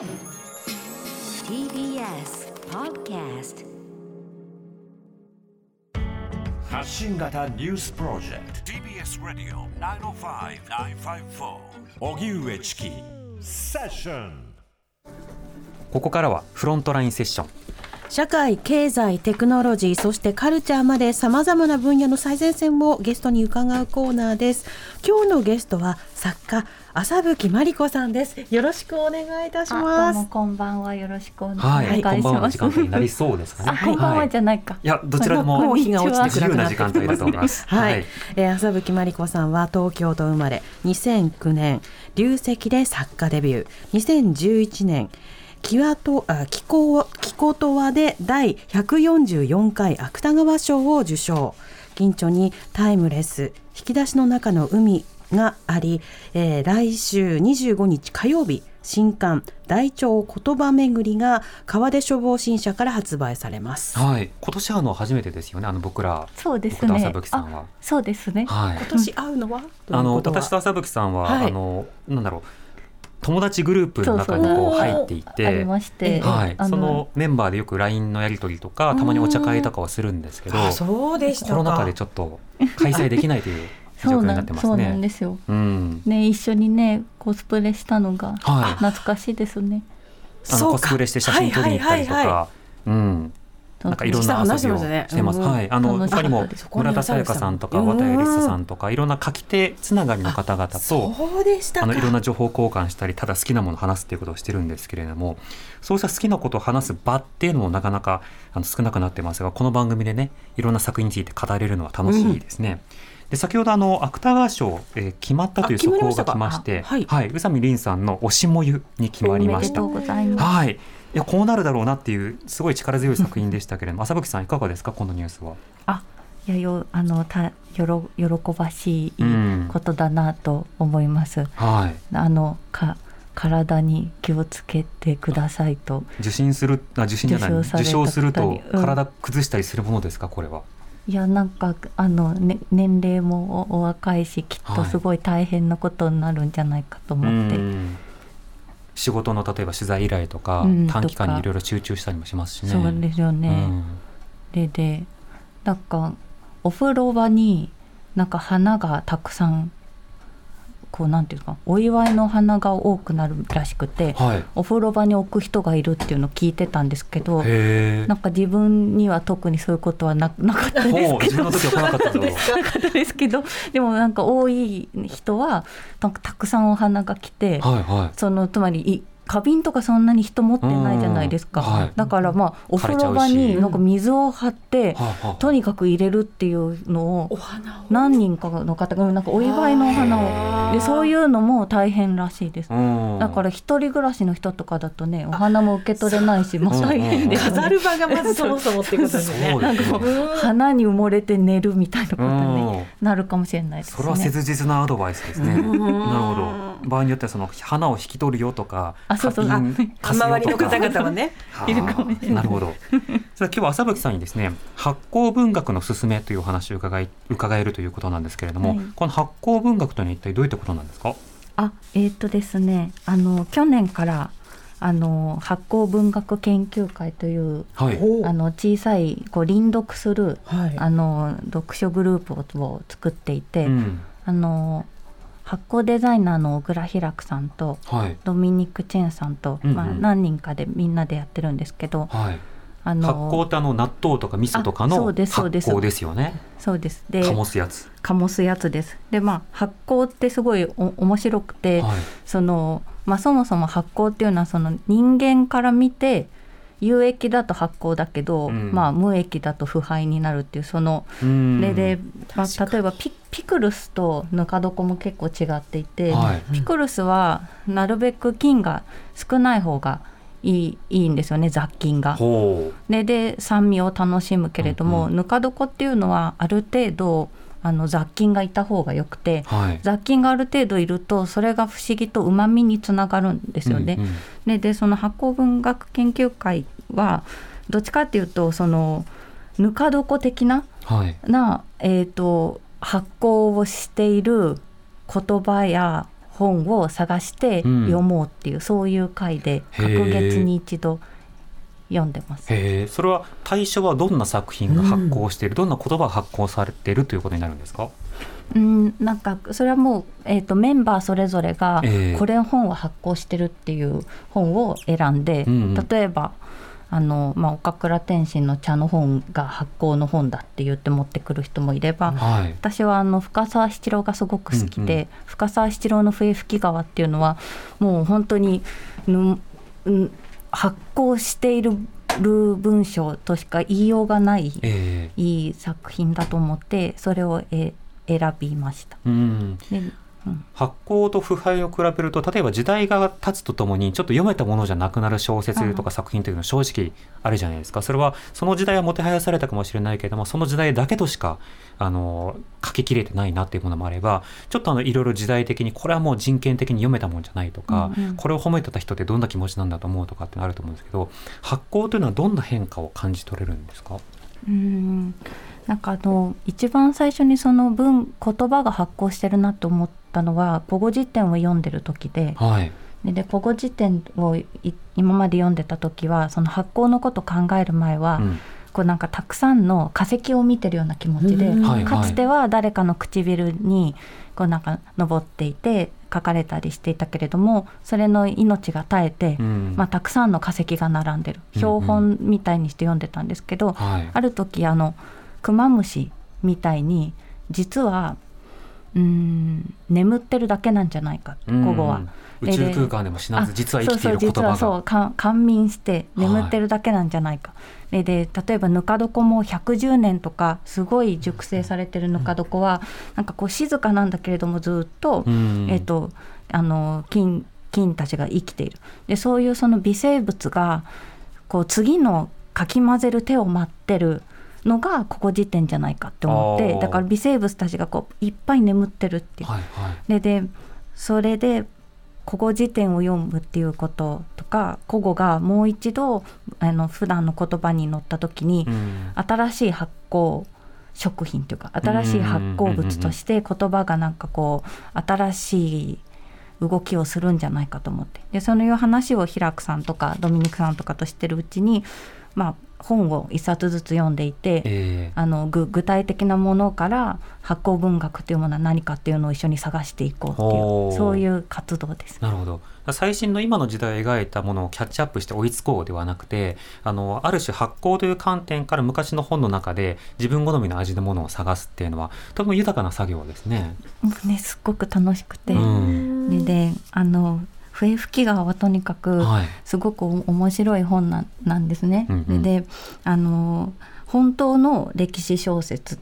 TBS Podcast 発信型ニュースプロジェクト。TBS Radio 905-954荻上チキ。セッション。ここからはフロントラインセッション。社会、経済、テクノロジー、そしてカルチャーまで様々な分野の最前線をゲストに伺うコーナーです。今日のゲストは作家、浅吹真理子さんです。よろしくお願いいたしあます。こんばんはよろしくお願いしはい、ます。こんばんはの時間帯になりそうですかね。あこんばんはじゃい。ないか。いや、どちらでももう日が落ちて自由な時間帯だと思います。はい、えー浅吹真理子さんは東京都生まれ2009年流石で作家デビュー2011年キワとあ気候気候とはで第144回芥川賞を受賞近所にタイムレス引き出しの中の海があり、えー来週25日火曜日新刊大腸言葉巡りが川出書房新社から発売されます。はい、今年会うのは初めてですよね。あの僕ら。そうです僕とね。浅吹さんはあそうですね。はい。今年会うのは？あの私と浅吹さんは、はいあのなんだろう友達グループの中にこう入っていて。ありまして、はい、あそのメンバーでよく LINE のやり取りとかたまにお茶会とかはするんですけどあそうでしたかコロナ禍でちょっと開催できないという状そう況になんそうなってますね。なんですよ。うん、ね一緒にねコスプレしたのがはい。懐かしいですね。あのコスプレして写真撮りに行ったりとはいはいはいはか、うん、なんかいろんな遊びを話してます。うん。はい、あの他にも村田沙耶香さんとかうん。綿谷リスさんとかいろんな書き手つながりの方々とあのいろんな情報交換したりただ好きなものを話すっていうことをしてるんですけれどもそうした好きなことを話す場っていうのもなかなかあの少なくなってますがこの番組でねいろんな作品について語れるのは楽しいですね。で先ほどあの芥川賞、えー決まったという速報が来まして、あはいはい、宇佐美凛さんの推しもゆに決まりました。はい。いやこうなるだろうなっていうすごい力強い作品でしたけれども、浅吹さんいかがですか？このニュースは。あいやよあのたよろ喜ばしいうんことだなと思います。はい。あのか体に気をつけてくださいと。受診するあ受診じゃない受賞すると体崩したりするものですか？これは。いやなんかあの、ね、年齢もおお若いしきっとすごい大変なことになるんじゃないかと思って、うん。仕事の例えば取材依頼とか、うん短期間にいろいろ集中したりもしますしね。そうですよね。うん。ででなんかお風呂場になんか花がたくさんこうなんていうかお祝いの花が多くなるらしくてはい。お風呂場に置く人がいるっていうのを聞いてたんですけどな。んか自分には特にそういうことはな なかったんですけど自分の時は来なかったぞ。なかったですけどでもなんか多い人はなんかたくさんお花が来て、はいはい。そのつまりい花瓶とかそんなに人持ってないじゃないですか、うん。はい。だからまあお風呂場になんか水を張って、とにかく入れるっていうのおを。何人かの方がなんかお祝いのお花を。でそういうのも大変らしいです。うん。だから一人暮らしの人とかだとねお花も受け取れないしもう大変でね。飾る場がまずそもそもってことですね。そうですね。花に埋もれて寝るみたいなことにうん。なるかもしれないですね。それは切実なアドバイスですね。なるほど。場合によってはその花を引き取るよとか、あそうそう花瓶貸すよ周りの方々はねはあいるかもしれないなるほど。それは今日は浅吹さんにですね、発酵文学の勧めというお話を伺い伺えるということなんですけれども、はいこの発酵文学というのは一体どういったことなんですか？あえーっとですねあの去年からあの発酵文学研究会というはい。おあの小さいこう輪読するはいあの読書グループをを作っていて、うん。あの発酵デザイナーの小倉開さんとはい。ドミニク・チェンさんと、うんうんまあ、何人かでみんなでやってるんですけど、はい。あの発酵ってあの納豆とか味噌とかの発すそうです酵ですよね。そうですで醸すやつ。醸すやつですでまあ発酵ってすごいお面白くて、はい。そのまあ、そもそも発酵っていうのはその人間から見て有益だと発酵だけど、うん。まあ、無益だと腐敗になるっていうそのうん。でで、まあ、例えばピピクルスとぬか床も結構違っていて、はい。ピクルスはなるべく菌が少ない方がいいいいんですよね雑菌が。ほでで酸味を楽しむけれども、うんうん。ぬか床っていうのはある程度あの雑菌がいた方がよくてう。はい。雑菌がある程度いるとそれが不思議とうまみにつながるんですよね。うんうんででその発酵文学研究会はどっちかっていうとそのぬか床的なはい。な、えー、と発酵をしている言葉や本を探して読もうっていう、そういう回で隔月に一度読んでます。へえそれは対象はどんな作品が発行している、どんな言葉が発行されているということになるんですか？うん、なんかそれはもう、えー、とメンバーそれぞれがええこれ本を発行してるっていう本を選んで、うんうん。例えばあの、まあ、岡倉天心の茶の本が発行の本だって言って持ってくる人もいれば、はい。私はあの深沢七郎がすごく好きで、うんう深沢七郎の笛吹川っていうのはもう本当にぬうん発行している文章としか言いようがないえいい作品だと思ってそれをえ選びました。えうんで発行と腐敗を比べると例えば時代が経つとともにちょっと読めたものじゃなくなる小説とか作品というのは正直あるじゃないですか。それはその時代はもてはやされたかもしれないけれどもその時代だけとしかあの書ききれてないなっていうものもあればちょっとあのいろいろ時代的にこれはもう人権的に読めたもんじゃないとか、うんうん。これを褒めてた人ってどんな気持ちなんだと思うとかってのあると思うんですけど発行というのはどんな変化を感じ取れるんですか？うんなんかあの一番最初にその文言葉が発行してるなと思ったのは古語辞典を読んでる時ではい、でで古語辞典をい今まで読んでた時はその発行のことを考える前は、うん。こうなんかたくさんの化石を見てるような気持ちで、かつては誰かの唇にこうなんか登っていて書かれたりしていたけれどもそれの命が絶えて、うん。まあ、たくさんの化石が並んでる。うんうん標本みたいにして読んでたんですけど、はい。ある時あのクマムシみたいに実はうーん眠ってるだけなんじゃないか午後は。うん。宇宙空間でも死なずあ実は生きている言葉が。そうそう実はそうか夏眠して眠ってるだけなんじゃないか、でで例えばぬか床も110年とかすごい熟成されてるぬか床はなんかこう静かなんだけれどもずっと,、うん。えっとあの菌菌たちが生きている。でそういうその微生物がこう次のかき混ぜる手を待ってるのがここ時点じゃないかって思ってだから微生物たちがこういっぱい眠ってるっていう。はいはい。ででそれで古語辞典を読むっていうこととか古語がもう一度あの普段の言葉に載った時に、うん。新しい発酵食品というか新しい発酵物として言葉がなんかこう新しい動きをするんじゃないかと思って。でそのいう話を平久さんとかドミニクさんとかとしてるうちに、まあ、本を一冊ずつ読んでいて、えあのぐ具体的なものから発酵文学というものは何かっていうのを一緒に探していこうってほいうう。そういう活動です。なるほど。最新の今の時代を描いたものをキャッチアップして追いつこうではなくてあのある種発酵という観点から昔の本の中で自分好みの味のものを探すっていうのはとても豊かな作業ですね。ねすっごく楽しくて、うん。でであの笛吹川はとにかくはい。すごくお面白い本なんなんですね。うんうん。であの本当の歴史小説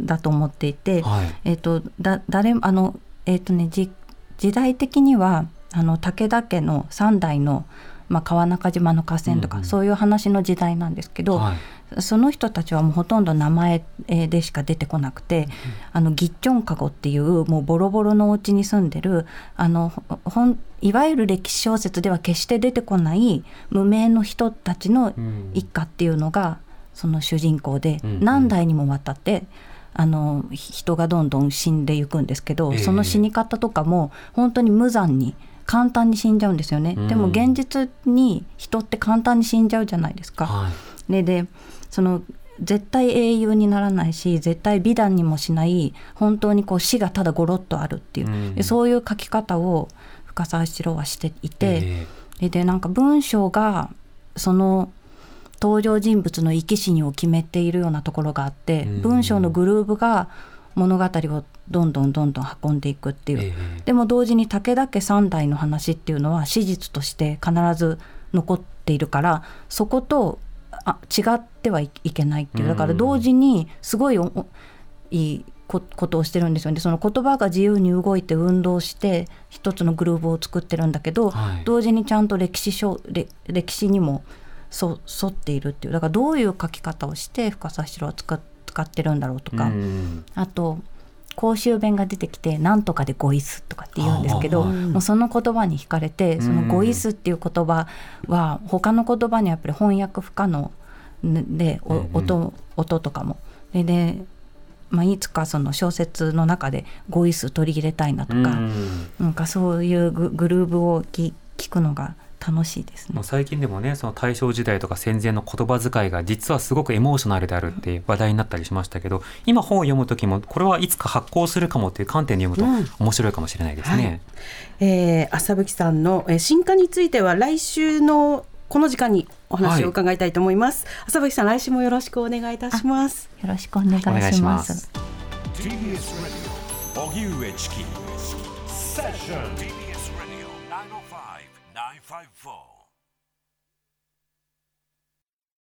だと思っていて、はい。えっ、とだ誰もあのえっ、とねじ時代的にはあの武田家の三代のまあ、川中島の合戦とか、そういう話の時代なんですけど、はいその人たちはもうほとんど名前えーでしか出てこなくて、あのギッチョンカゴっていうもうボロボロのお家に住んでるあのほほんいわゆる歴史小説では決して出てこない無名の人たちのうん。一家っていうのがその主人公で、何代にもわたってあのひ人がどんどん死んでいくんですけど、ええ。その死に方とかも本当に無残に簡単に死んじゃうんですよね、うん。でも現実に人って簡単に死んじゃうじゃないですか。はい。ででその絶対英雄にならないし絶対美談にもしない本当にこう死がただゴロッとあるっていう、うん。でそういう書き方を深沢七郎はしていて、えででなんか文章がその登場人物の生き死にを決めているようなところがあって、うん。文章のグルーヴが物語をどんどんどんどん運んでいくっていう、ええ。でも同時に武田家三代の話っていうのは史実として必ず残っているからそことあ違ってはいいけないっていう。だから同時にすごいいいこことをしてるんですよね。その言葉が自由に動いて運動して一つのグルーヴを作ってるんだけど、はい。同時にちゃんと歴史書れ歴史にもそ沿っているっていう。だからどういう書き方をして深沢七郎は使ってるんだろうとか、うん。あと公衆弁が出てきて「なんとかでごいす」とかって言うんですけどもうその言葉に惹かれてその「ごいす」っていう言葉は他の言葉にはやっぱり翻訳不可能で音音とかも。ででまあ、いつかその小説の中で語彙数取り入れたいなとか、うん。なんかそういうググルーブをき聞くのが楽しいですねもう。最近でもねその大正時代とか戦前の言葉遣いが実はすごくエモーショナルであるって話題になったりしましたけど今本を読む時もこれはいつか発行するかもっていう観点で読むと面白いかもしれないですね。えー、朝吹さんの、えー進化については来週のこの時間にお話を伺いたいと思います。朝吹さん来週もよろしくお願いいたします。よろしくお願いし。ますす TBS